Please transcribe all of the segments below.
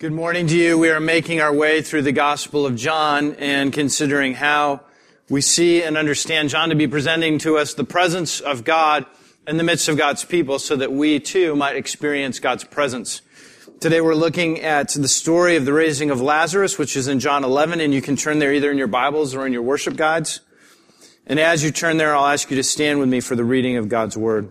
Good morning to you. We are making our way through the Gospel of John and considering how we see and understand John to be presenting to us the presence of God in the midst of God's people so that we too might experience God's presence. Today we're looking at the story of the raising of Lazarus, which is in John 11, and you can turn there either in your Bibles or in your worship guides. And as you turn there, I'll ask you to stand with me for the reading of God's Word.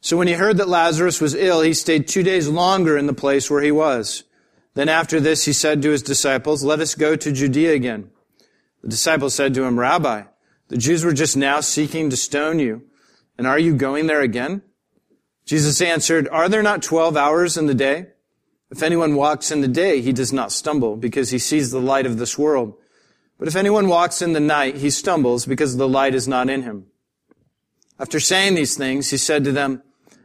So when he heard that Lazarus was ill, he stayed two days longer in the place where he was. Then after this, he said to his disciples, let us go to Judea again. The disciples said to him, Rabbi, the Jews were just now seeking to stone you, and are you going there again? Jesus answered, are there not twelve hours in the day? If anyone walks in the day, he does not stumble because he sees the light of this world. But if anyone walks in the night, he stumbles because the light is not in him. After saying these things, he said to them,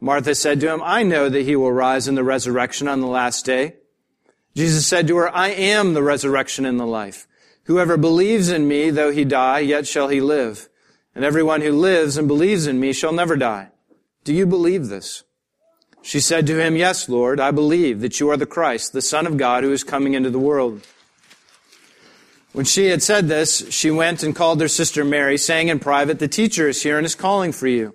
Martha said to him, I know that he will rise in the resurrection on the last day. Jesus said to her, I am the resurrection and the life. Whoever believes in me, though he die, yet shall he live. And everyone who lives and believes in me shall never die. Do you believe this? She said to him, Yes, Lord, I believe that you are the Christ, the Son of God who is coming into the world. When she had said this, she went and called her sister Mary, saying in private, The teacher is here and is calling for you.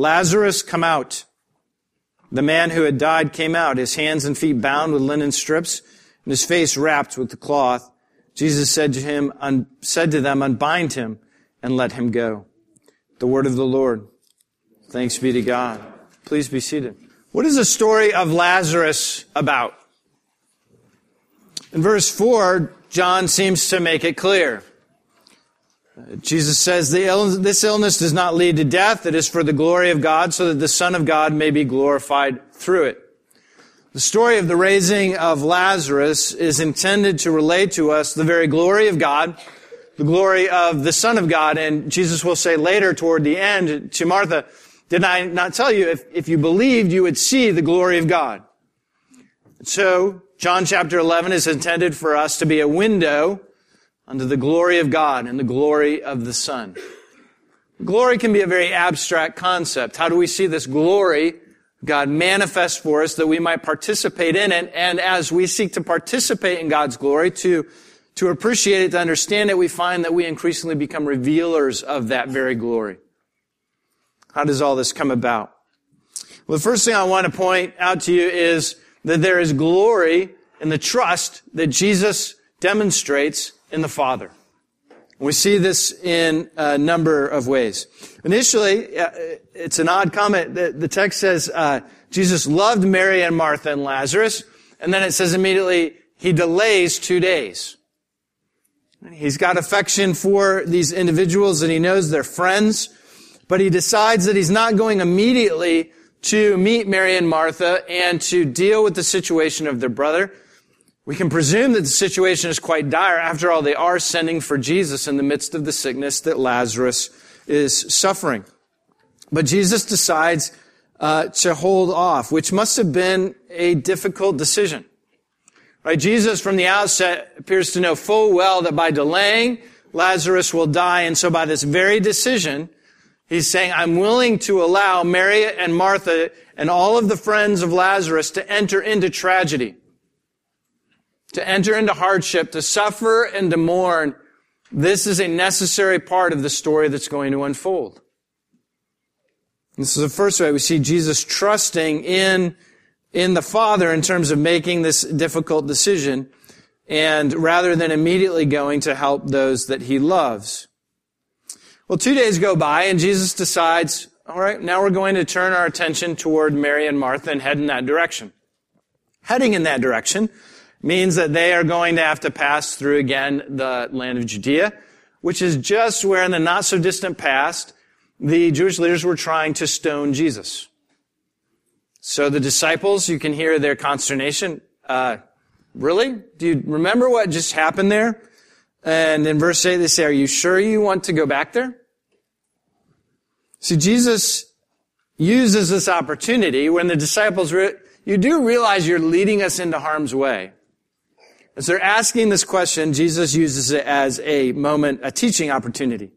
Lazarus, come out. The man who had died came out, his hands and feet bound with linen strips, and his face wrapped with the cloth. Jesus said to him, un, said to them, unbind him and let him go. The word of the Lord. Thanks be to God. Please be seated. What is the story of Lazarus about? In verse 4, John seems to make it clear. Jesus says this illness does not lead to death. It is for the glory of God so that the Son of God may be glorified through it. The story of the raising of Lazarus is intended to relate to us the very glory of God, the glory of the Son of God. And Jesus will say later toward the end to Martha, did I not tell you if, if you believed, you would see the glory of God? So, John chapter 11 is intended for us to be a window unto the glory of God and the glory of the Son. Glory can be a very abstract concept. How do we see this glory God manifest for us that we might participate in it? And as we seek to participate in God's glory, to, to appreciate it, to understand it, we find that we increasingly become revealers of that very glory. How does all this come about? Well, the first thing I want to point out to you is that there is glory in the trust that Jesus demonstrates in the Father. We see this in a number of ways. Initially, uh, it's an odd comment. The, the text says uh, Jesus loved Mary and Martha and Lazarus, and then it says immediately he delays two days. He's got affection for these individuals and he knows they're friends, but he decides that he's not going immediately to meet Mary and Martha and to deal with the situation of their brother. We can presume that the situation is quite dire. After all, they are sending for Jesus in the midst of the sickness that Lazarus is suffering. But Jesus decides uh, to hold off, which must have been a difficult decision. Right? Jesus, from the outset, appears to know full well that by delaying, Lazarus will die. And so by this very decision, He's saying, I'm willing to allow Mary and Martha and all of the friends of Lazarus to enter into tragedy, to enter into hardship, to suffer and to mourn. This is a necessary part of the story that's going to unfold. This is the first way we see Jesus trusting in, in the Father in terms of making this difficult decision and rather than immediately going to help those that he loves. Well, two days go by and Jesus decides, all right, now we're going to turn our attention toward Mary and Martha and head in that direction. Heading in that direction means that they are going to have to pass through again the land of Judea, which is just where in the not so distant past, the Jewish leaders were trying to stone Jesus. So the disciples, you can hear their consternation. Uh, really? Do you remember what just happened there? And in verse 8, they say, Are you sure you want to go back there? See, Jesus uses this opportunity when the disciples, re- you do realize you're leading us into harm's way. As they're asking this question, Jesus uses it as a moment, a teaching opportunity.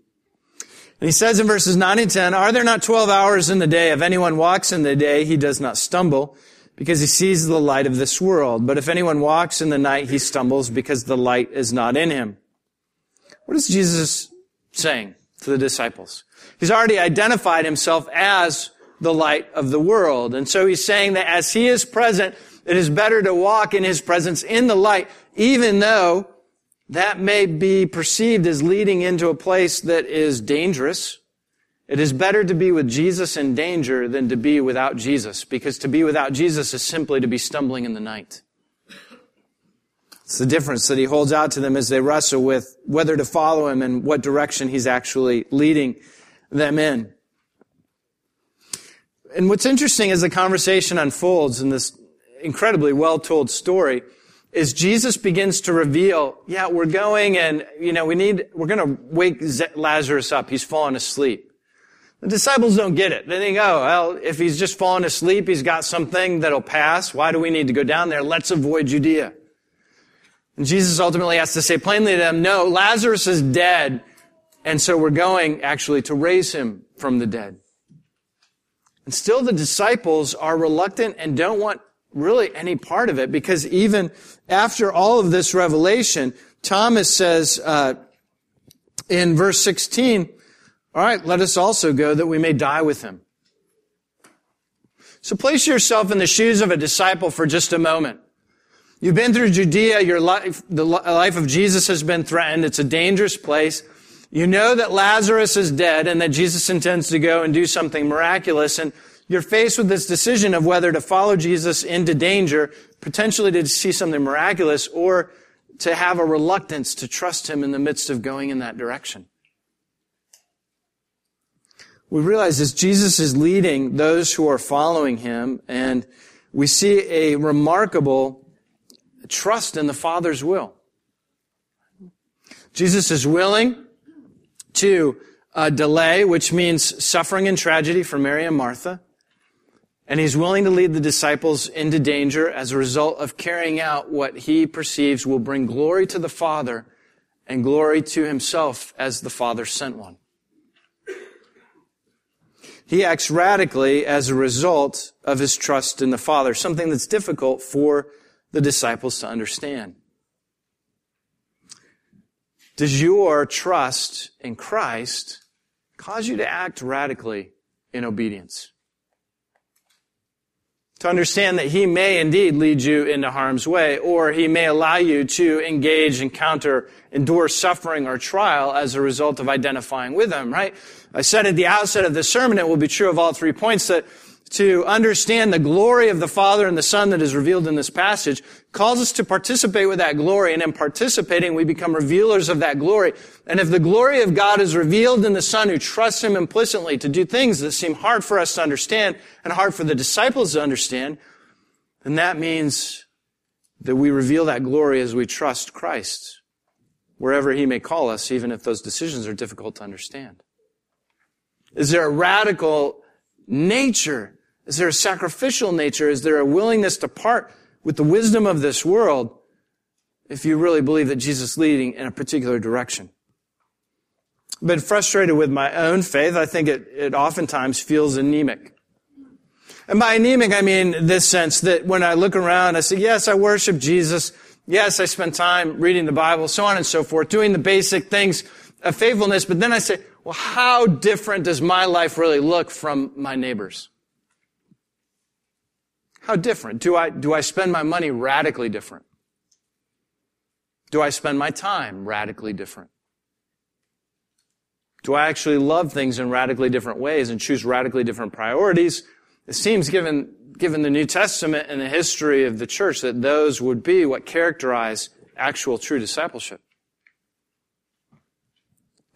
And he says in verses 9 and 10, Are there not 12 hours in the day? If anyone walks in the day, he does not stumble because he sees the light of this world. But if anyone walks in the night, he stumbles because the light is not in him. What is Jesus saying to the disciples? He's already identified himself as the light of the world. And so he's saying that as he is present, it is better to walk in his presence in the light, even though that may be perceived as leading into a place that is dangerous. It is better to be with Jesus in danger than to be without Jesus, because to be without Jesus is simply to be stumbling in the night. It's the difference that he holds out to them as they wrestle with whether to follow him and what direction he's actually leading them in. And what's interesting as the conversation unfolds in this incredibly well told story is Jesus begins to reveal, yeah, we're going and, you know, we need, we're going to wake Lazarus up. He's fallen asleep. The disciples don't get it. They think, oh, well, if he's just fallen asleep, he's got something that'll pass. Why do we need to go down there? Let's avoid Judea. And Jesus ultimately has to say plainly to them, no, Lazarus is dead. And so we're going actually to raise him from the dead. And still the disciples are reluctant and don't want really any part of it because even after all of this revelation, Thomas says uh, in verse 16, all right, let us also go that we may die with him. So place yourself in the shoes of a disciple for just a moment. You've been through Judea, your life, the life of Jesus has been threatened. It's a dangerous place. You know that Lazarus is dead and that Jesus intends to go and do something miraculous. And you're faced with this decision of whether to follow Jesus into danger, potentially to see something miraculous, or to have a reluctance to trust him in the midst of going in that direction. We realize as Jesus is leading those who are following him, and we see a remarkable trust in the Father's will. Jesus is willing to uh, delay, which means suffering and tragedy for Mary and Martha. And he's willing to lead the disciples into danger as a result of carrying out what he perceives will bring glory to the Father and glory to himself as the Father sent one. He acts radically as a result of his trust in the Father, something that's difficult for the disciples to understand. Does your trust in Christ cause you to act radically in obedience? To understand that He may indeed lead you into harm's way, or He may allow you to engage, encounter, endure suffering or trial as a result of identifying with Him, right? I said at the outset of the sermon, it will be true of all three points that to understand the glory of the Father and the Son that is revealed in this passage calls us to participate with that glory. And in participating, we become revealers of that glory. And if the glory of God is revealed in the Son who trusts Him implicitly to do things that seem hard for us to understand and hard for the disciples to understand, then that means that we reveal that glory as we trust Christ, wherever He may call us, even if those decisions are difficult to understand. Is there a radical nature is there a sacrificial nature? Is there a willingness to part with the wisdom of this world if you really believe that Jesus is leading in a particular direction? I've been frustrated with my own faith. I think it, it oftentimes feels anemic. And by anemic, I mean this sense that when I look around, I say, yes, I worship Jesus. Yes, I spend time reading the Bible, so on and so forth, doing the basic things of faithfulness. But then I say, well, how different does my life really look from my neighbor's? How different? Do I, do I spend my money radically different? Do I spend my time radically different? Do I actually love things in radically different ways and choose radically different priorities? It seems given, given the New Testament and the history of the church that those would be what characterize actual true discipleship.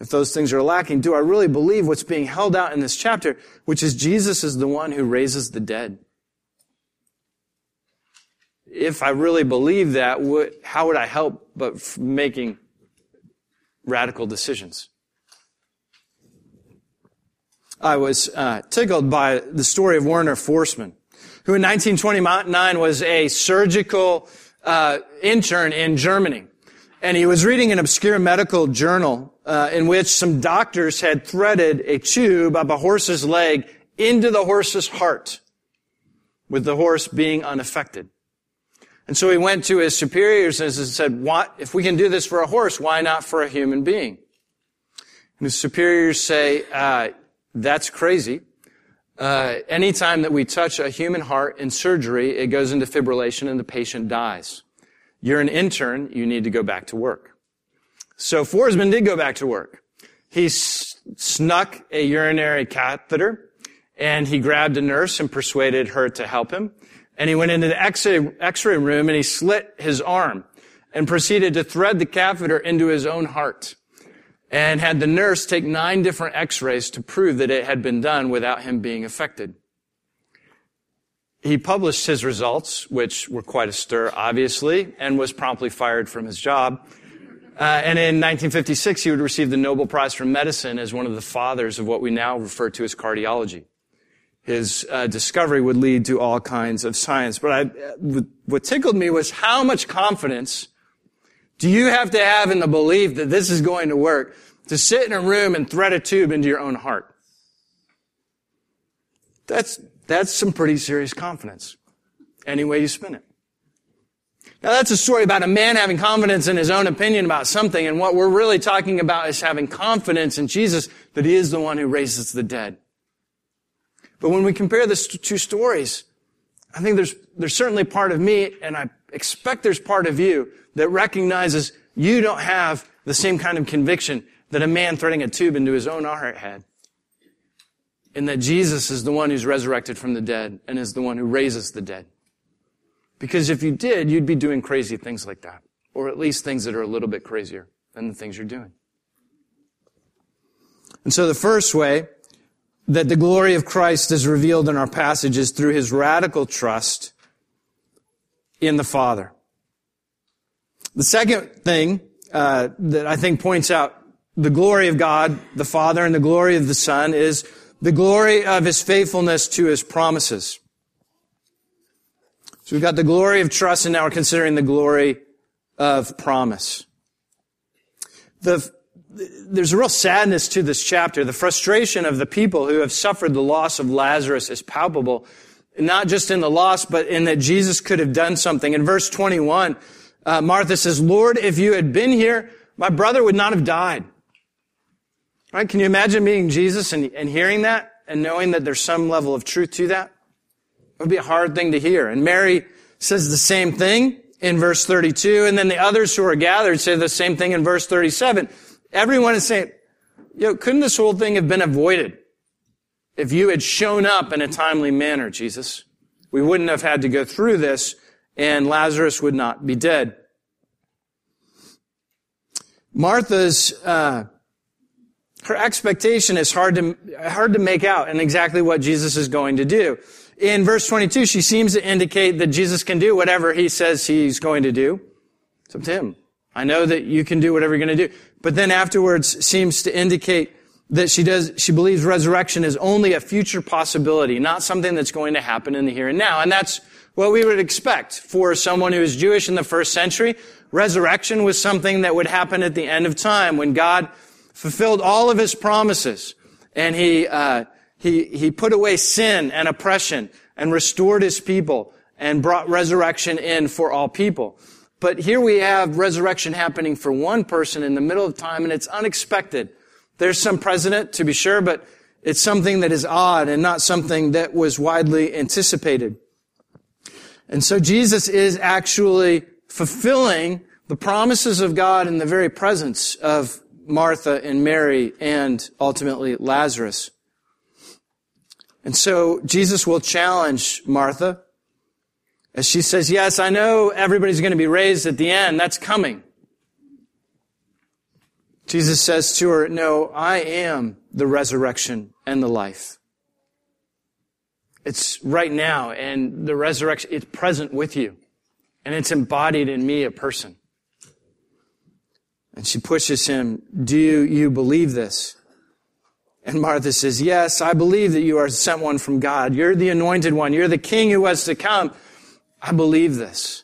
If those things are lacking, do I really believe what's being held out in this chapter, which is Jesus is the one who raises the dead? If I really believe that, what, how would I help but making radical decisions? I was uh, tickled by the story of Werner Forssmann, who in 1929 was a surgical uh, intern in Germany. And he was reading an obscure medical journal uh, in which some doctors had threaded a tube up a horse's leg into the horse's heart, with the horse being unaffected. And so he went to his superiors and said, what, if we can do this for a horse, why not for a human being? And his superiors say, uh, that's crazy. Uh, anytime that we touch a human heart in surgery, it goes into fibrillation and the patient dies. You're an intern, you need to go back to work. So Forssmann did go back to work. He s- snuck a urinary catheter and he grabbed a nurse and persuaded her to help him. And he went into the x-ray, room and he slit his arm and proceeded to thread the catheter into his own heart and had the nurse take nine different x-rays to prove that it had been done without him being affected. He published his results, which were quite a stir, obviously, and was promptly fired from his job. Uh, and in 1956, he would receive the Nobel Prize for Medicine as one of the fathers of what we now refer to as cardiology his uh, discovery would lead to all kinds of science. But I, what tickled me was how much confidence do you have to have in the belief that this is going to work to sit in a room and thread a tube into your own heart? That's, that's some pretty serious confidence. Any way you spin it. Now that's a story about a man having confidence in his own opinion about something, and what we're really talking about is having confidence in Jesus that he is the one who raises the dead. But when we compare the two stories, I think there's, there's certainly part of me, and I expect there's part of you that recognizes you don't have the same kind of conviction that a man threading a tube into his own heart had. And that Jesus is the one who's resurrected from the dead and is the one who raises the dead. Because if you did, you'd be doing crazy things like that. Or at least things that are a little bit crazier than the things you're doing. And so the first way that the glory of Christ is revealed in our passages through his radical trust in the Father. The second thing uh, that I think points out the glory of God, the Father, and the glory of the Son is the glory of his faithfulness to his promises. So we've got the glory of trust, and now we're considering the glory of promise. The, there's a real sadness to this chapter. The frustration of the people who have suffered the loss of Lazarus is palpable, not just in the loss, but in that Jesus could have done something. In verse 21, uh, Martha says, Lord, if you had been here, my brother would not have died. Right? Can you imagine being Jesus and, and hearing that and knowing that there's some level of truth to that? It would be a hard thing to hear. And Mary says the same thing in verse 32. And then the others who are gathered say the same thing in verse 37. Everyone is saying, yo, couldn't this whole thing have been avoided if you had shown up in a timely manner, Jesus? We wouldn't have had to go through this and Lazarus would not be dead. Martha's, uh, her expectation is hard to, hard to make out and exactly what Jesus is going to do. In verse 22, she seems to indicate that Jesus can do whatever he says he's going to do. It's up to him. I know that you can do whatever you're going to do. But then afterwards seems to indicate that she does, she believes resurrection is only a future possibility, not something that's going to happen in the here and now. And that's what we would expect for someone who is Jewish in the first century. Resurrection was something that would happen at the end of time when God fulfilled all of his promises and he, uh, he, he put away sin and oppression and restored his people and brought resurrection in for all people. But here we have resurrection happening for one person in the middle of time and it's unexpected. There's some precedent to be sure, but it's something that is odd and not something that was widely anticipated. And so Jesus is actually fulfilling the promises of God in the very presence of Martha and Mary and ultimately Lazarus. And so Jesus will challenge Martha as she says, yes, I know everybody's going to be raised at the end. That's coming. Jesus says to her, no, I am the resurrection and the life. It's right now and the resurrection, it's present with you and it's embodied in me, a person. And she pushes him, do you believe this? And Martha says, yes, I believe that you are sent one from God. You're the anointed one. You're the king who was to come. I believe this.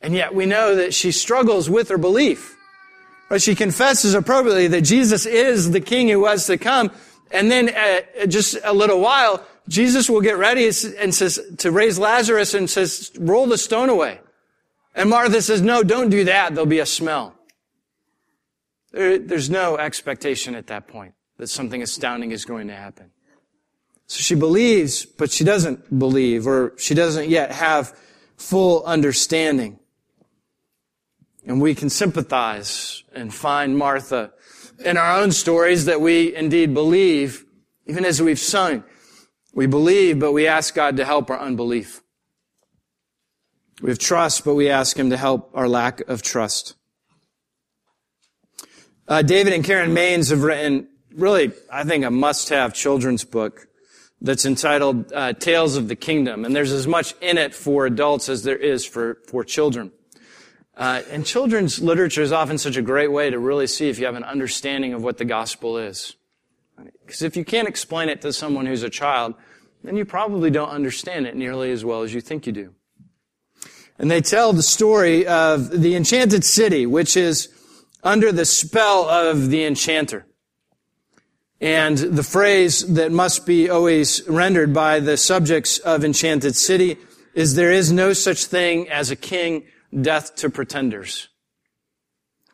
And yet we know that she struggles with her belief. But she confesses appropriately that Jesus is the king who was to come. And then uh, just a little while, Jesus will get ready and says to raise Lazarus and says, roll the stone away. And Martha says, no, don't do that. There'll be a smell. There, there's no expectation at that point that something astounding is going to happen. So she believes, but she doesn't believe, or she doesn't yet have full understanding. And we can sympathize and find Martha in our own stories that we indeed believe, even as we've sung. We believe, but we ask God to help our unbelief. We have trust, but we ask Him to help our lack of trust. Uh, David and Karen Mains have written really, I think, a must-have children's book that's entitled uh, Tales of the Kingdom, and there's as much in it for adults as there is for for children. Uh, and children's literature is often such a great way to really see if you have an understanding of what the gospel is. Because if you can't explain it to someone who's a child, then you probably don't understand it nearly as well as you think you do. And they tell the story of the enchanted city, which is under the spell of the enchanter. And the phrase that must be always rendered by the subjects of Enchanted City is there is no such thing as a king, death to pretenders.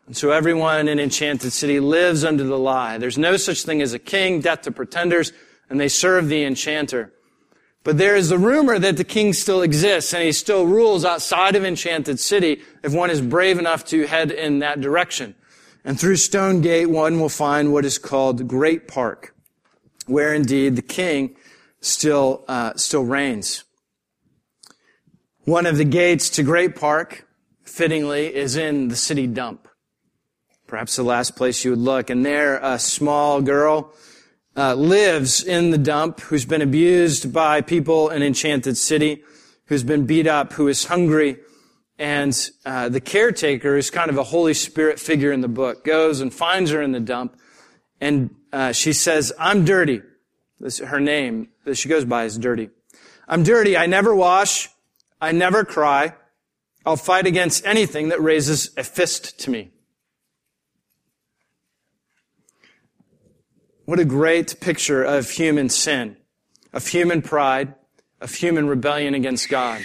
And so everyone in Enchanted City lives under the lie. There's no such thing as a king, death to pretenders, and they serve the enchanter. But there is the rumor that the king still exists and he still rules outside of Enchanted City if one is brave enough to head in that direction. And through Stone Gate, one will find what is called Great Park, where indeed the king still, uh, still reigns. One of the gates to Great Park, fittingly, is in the city dump. Perhaps the last place you would look. And there, a small girl uh, lives in the dump who's been abused by people in Enchanted City, who's been beat up, who is hungry, And uh, the caretaker, who's kind of a Holy Spirit figure in the book, goes and finds her in the dump. And uh, she says, I'm dirty. This, her name that she goes by is dirty. I'm dirty. I never wash. I never cry. I'll fight against anything that raises a fist to me. What a great picture of human sin, of human pride, of human rebellion against God.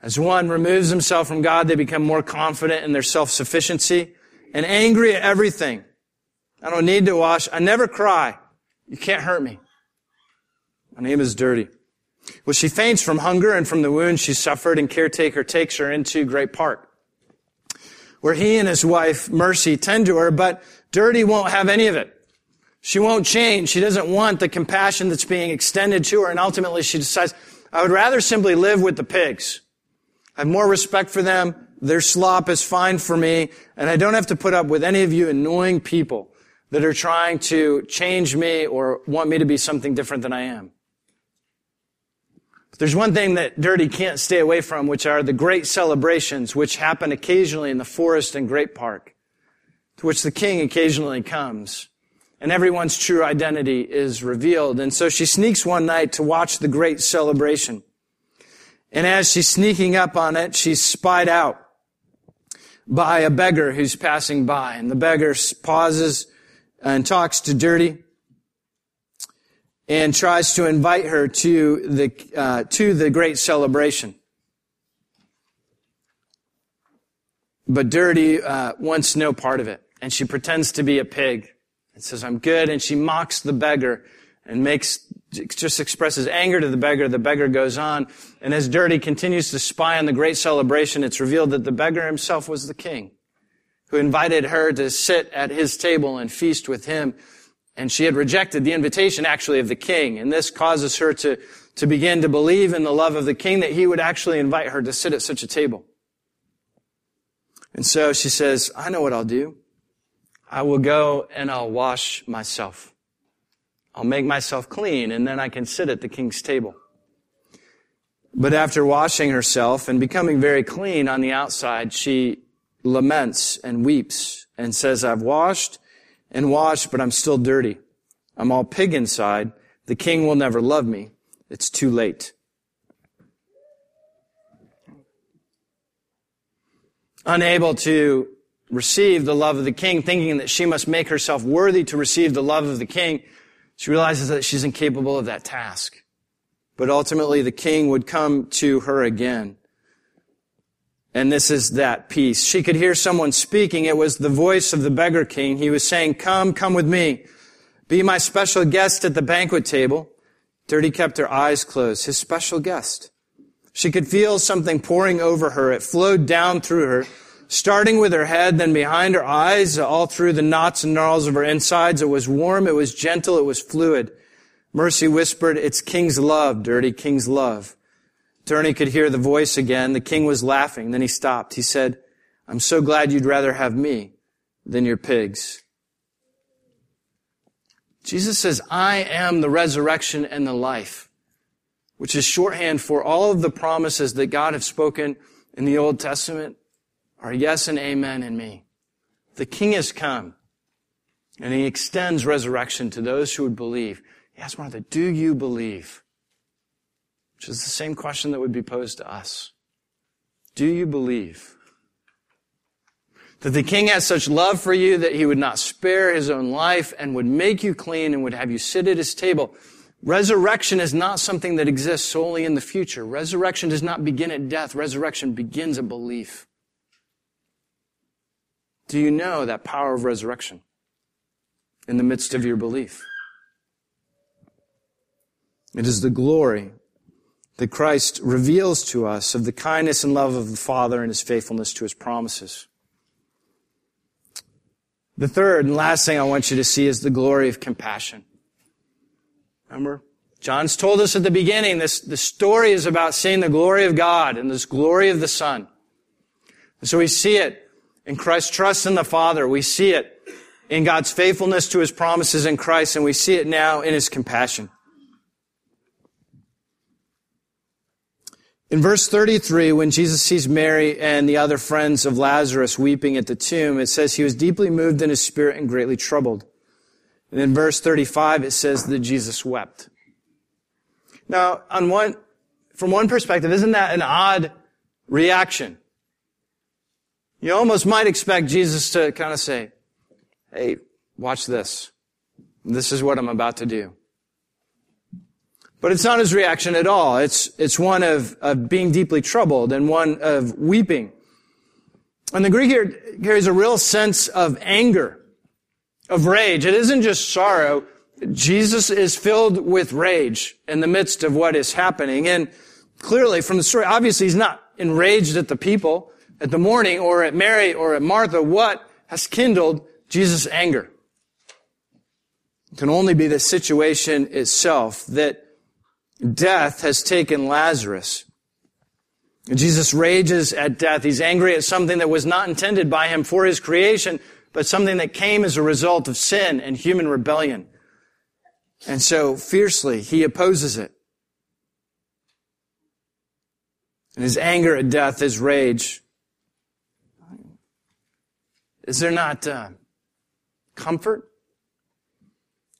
As one removes himself from God, they become more confident in their self-sufficiency and angry at everything. I don't need to wash. I never cry. You can't hurt me. My name is dirty. Well, she faints from hunger and from the wound she suffered, and caretaker takes her into Great Park, where he and his wife, Mercy, tend to her, but Dirty won't have any of it. She won't change. She doesn't want the compassion that's being extended to her. And ultimately she decides, I would rather simply live with the pigs. I have more respect for them. Their slop is fine for me. And I don't have to put up with any of you annoying people that are trying to change me or want me to be something different than I am. But there's one thing that Dirty can't stay away from, which are the great celebrations which happen occasionally in the forest and great park, to which the king occasionally comes and everyone's true identity is revealed. And so she sneaks one night to watch the great celebration. And as she's sneaking up on it, she's spied out by a beggar who's passing by. And the beggar pauses and talks to Dirty and tries to invite her to the, uh, to the great celebration. But Dirty uh, wants no part of it. And she pretends to be a pig and says, I'm good. And she mocks the beggar and makes, just expresses anger to the beggar. The beggar goes on. And as Dirty continues to spy on the great celebration, it's revealed that the beggar himself was the king who invited her to sit at his table and feast with him. And she had rejected the invitation actually of the king. And this causes her to, to begin to believe in the love of the king that he would actually invite her to sit at such a table. And so she says, I know what I'll do. I will go and I'll wash myself. I'll make myself clean and then I can sit at the king's table. But after washing herself and becoming very clean on the outside, she laments and weeps and says, I've washed and washed, but I'm still dirty. I'm all pig inside. The king will never love me. It's too late. Unable to receive the love of the king, thinking that she must make herself worthy to receive the love of the king, she realizes that she's incapable of that task. But ultimately the king would come to her again. And this is that piece. She could hear someone speaking. It was the voice of the beggar king. He was saying, come, come with me. Be my special guest at the banquet table. Dirty kept her eyes closed. His special guest. She could feel something pouring over her. It flowed down through her starting with her head, then behind her eyes, all through the knots and gnarls of her insides. It was warm, it was gentle, it was fluid. Mercy whispered, it's King's love, Dirty, King's love. Dirty could hear the voice again. The king was laughing. Then he stopped. He said, I'm so glad you'd rather have me than your pigs. Jesus says, I am the resurrection and the life, which is shorthand for all of the promises that God has spoken in the Old Testament are yes and amen in me. The King has come, and he extends resurrection to those who would believe. He asks Martha, do you believe? Which is the same question that would be posed to us. Do you believe? That the king has such love for you that he would not spare his own life and would make you clean and would have you sit at his table. Resurrection is not something that exists solely in the future. Resurrection does not begin at death. Resurrection begins at belief. Do you know that power of resurrection in the midst of your belief? It is the glory that Christ reveals to us of the kindness and love of the Father and his faithfulness to his promises. The third and last thing I want you to see is the glory of compassion. Remember? John's told us at the beginning this, the story is about seeing the glory of God and this glory of the Son. And so we see it in Christ's trust in the Father. We see it in God's faithfulness to His promises in Christ, and we see it now in His compassion. In verse 33, when Jesus sees Mary and the other friends of Lazarus weeping at the tomb, it says he was deeply moved in his spirit and greatly troubled. And in verse 35, it says that Jesus wept. Now, on one, from one perspective, isn't that an odd reaction? You almost might expect Jesus to kind of say, Hey, watch this. This is what I'm about to do. But it's not his reaction at all. It's, it's one of, of being deeply troubled and one of weeping. And the Greek here carries a real sense of anger, of rage. It isn't just sorrow. Jesus is filled with rage in the midst of what is happening. And clearly from the story, obviously he's not enraged at the people at the mourning or at Mary or at Martha. What has kindled Jesus' anger? It can only be the situation itself that death has taken Lazarus. Jesus rages at death. He's angry at something that was not intended by him for his creation, but something that came as a result of sin and human rebellion. And so fiercely, he opposes it. And his anger at death, his rage. Is there not uh, comfort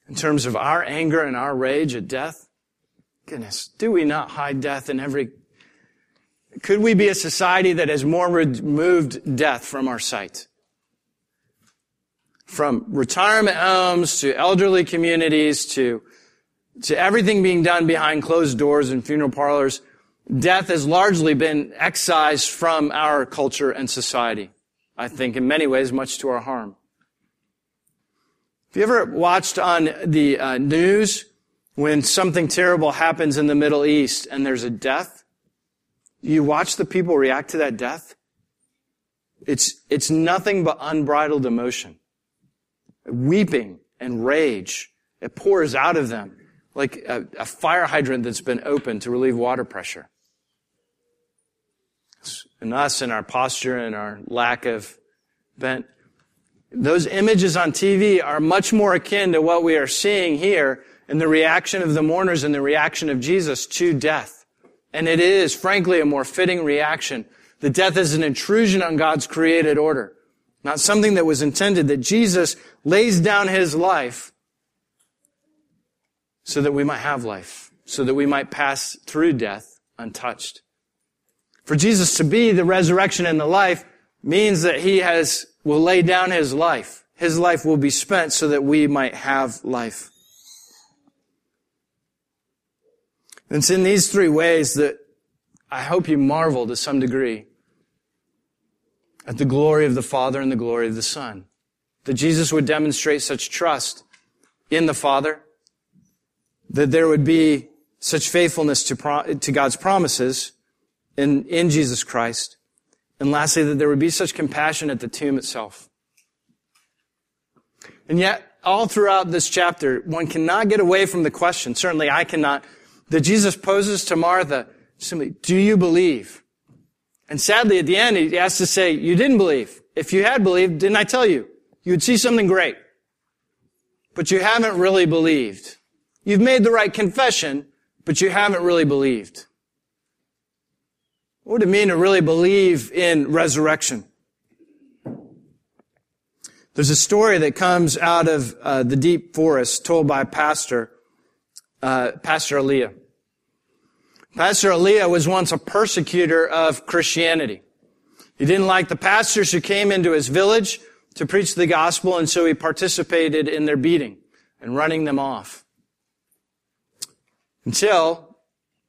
in terms of our anger and our rage at death? Goodness, do we not hide death in every... Could we be a society that has more removed death from our sight? From retirement homes to elderly communities to, to everything being done behind closed doors and funeral parlors, death has largely been excised from our culture and society. I think in many ways much to our harm. Have you ever watched on the uh, news when something terrible happens in the Middle East and there's a death, you watch the people react to that death. It's, it's nothing but unbridled emotion. Weeping and rage. It pours out of them like a, a fire hydrant that's been opened to relieve water pressure. And us and our posture and our lack of bent. Those images on TV are much more akin to what we are seeing here in the reaction of the mourners and the reaction of Jesus to death. And it is, frankly, a more fitting reaction. The death is an intrusion on God's created order, not something that was intended, that Jesus lays down his life so that we might have life, so that we might pass through death untouched. For Jesus to be the resurrection and the life means that he has, will lay down his life. His life will be spent so that we might have life. And it's in these three ways that I hope you marvel to some degree at the glory of the Father and the glory of the Son. That Jesus would demonstrate such trust in the Father, that there would be such faithfulness to, pro- to God's promises in, in Jesus Christ, and lastly, that there would be such compassion at the tomb itself. And yet, all throughout this chapter, one cannot get away from the question, certainly I cannot, that Jesus poses to Martha simply, do you believe? And sadly, at the end, he has to say, you didn't believe. If you had believed, didn't I tell you? You would see something great. But you haven't really believed. You've made the right confession, but you haven't really believed. What would it mean to really believe in resurrection? There's a story that comes out of uh, the deep forest told by pastor, uh, Pastor Aaliyah. Pastor Aaliyah was once a persecutor of Christianity. He didn't like the pastors who came into his village to preach the gospel, and so he participated in their beating and running them off. Until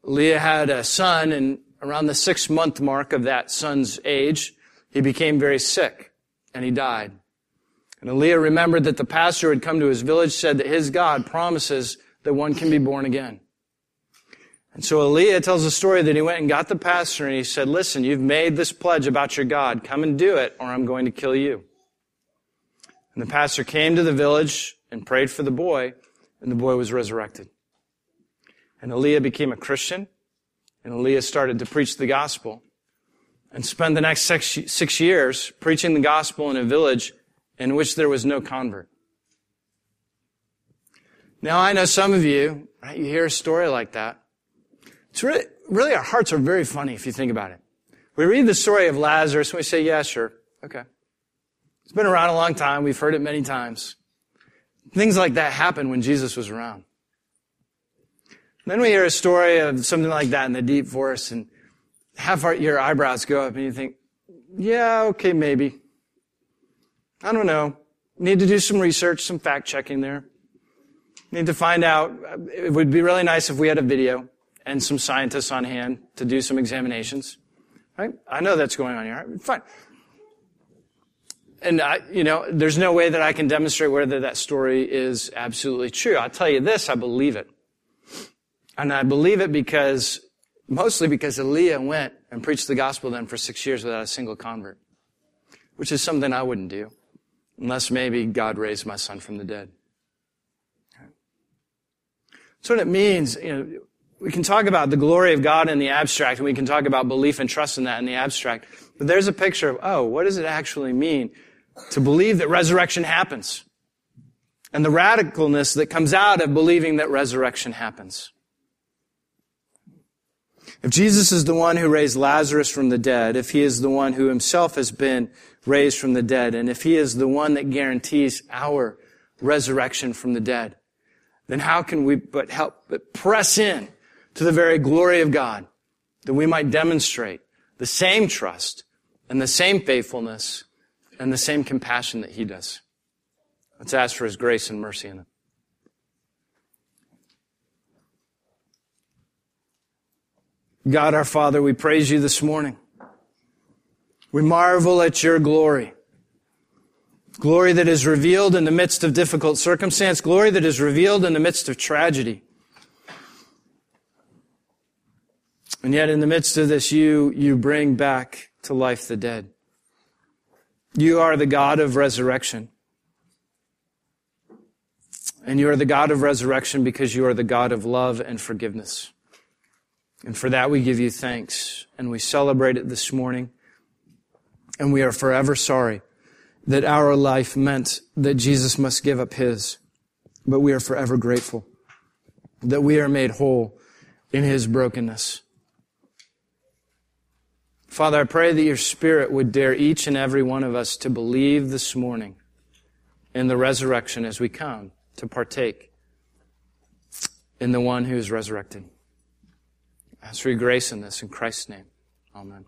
Leah had a son, and around the six month mark of that son's age, he became very sick, and he died. And Aaliyah remembered that the pastor who had come to his village said that his God promises that one can be born again. And so Aaliyah tells a story that he went and got the pastor and he said, listen, you've made this pledge about your God. Come and do it or I'm going to kill you. And the pastor came to the village and prayed for the boy and the boy was resurrected. And Aaliyah became a Christian and Aaliyah started to preach the gospel and spent the next six, six years preaching the gospel in a village in which there was no convert. Now I know some of you, right, you hear a story like that. It's really, really our hearts are very funny if you think about it. We read the story of Lazarus and we say, yeah, sure. Okay. It's been around a long time. We've heard it many times. Things like that happened when Jesus was around. Then we hear a story of something like that in the deep forest and half our, your eyebrows go up and you think, yeah, okay, maybe. I don't know. Need to do some research, some fact checking there. Need to find out. Uh, it would be really nice if we had a video and some scientists on hand to do some examinations. Right? I know that's going on here. Fine. And I, you know, there's no way that I can demonstrate whether that story is absolutely true. I'll tell you this, I believe it. And I believe it because, mostly because Elijah went and preached the gospel then for six years without a single convert. Which is something I wouldn't do. Unless maybe God raised my son from the dead. That's what it means. You know, we can talk about the glory of God in the abstract, and we can talk about belief and trust in that in the abstract. But there's a picture of, oh, what does it actually mean to believe that resurrection happens? And the radicalness that comes out of believing that resurrection happens. If Jesus is the one who raised Lazarus from the dead, if he is the one who himself has been raised from the dead, and if he is the one that guarantees our resurrection from the dead, then how can we but help but press in to the very glory of God that we might demonstrate the same trust and the same faithfulness and the same compassion that he does. Let's ask for his grace and mercy in it. God our Father, we praise you this morning. We marvel at your glory. Glory that is revealed in the midst of difficult circumstance. Glory that is revealed in the midst of tragedy. And yet in the midst of this, you, you bring back to life the dead. You are the God of resurrection. And you are the God of resurrection because you are the God of love and forgiveness. And for that we give you thanks and we celebrate it this morning. And we are forever sorry that our life meant that Jesus must give up his. But we are forever grateful that we are made whole in his brokenness. Father, I pray that your Spirit would dare each and every one of us to believe this morning in the resurrection as we come to partake in the one who is resurrected. Ask for your grace in this in Christ's name. Amen.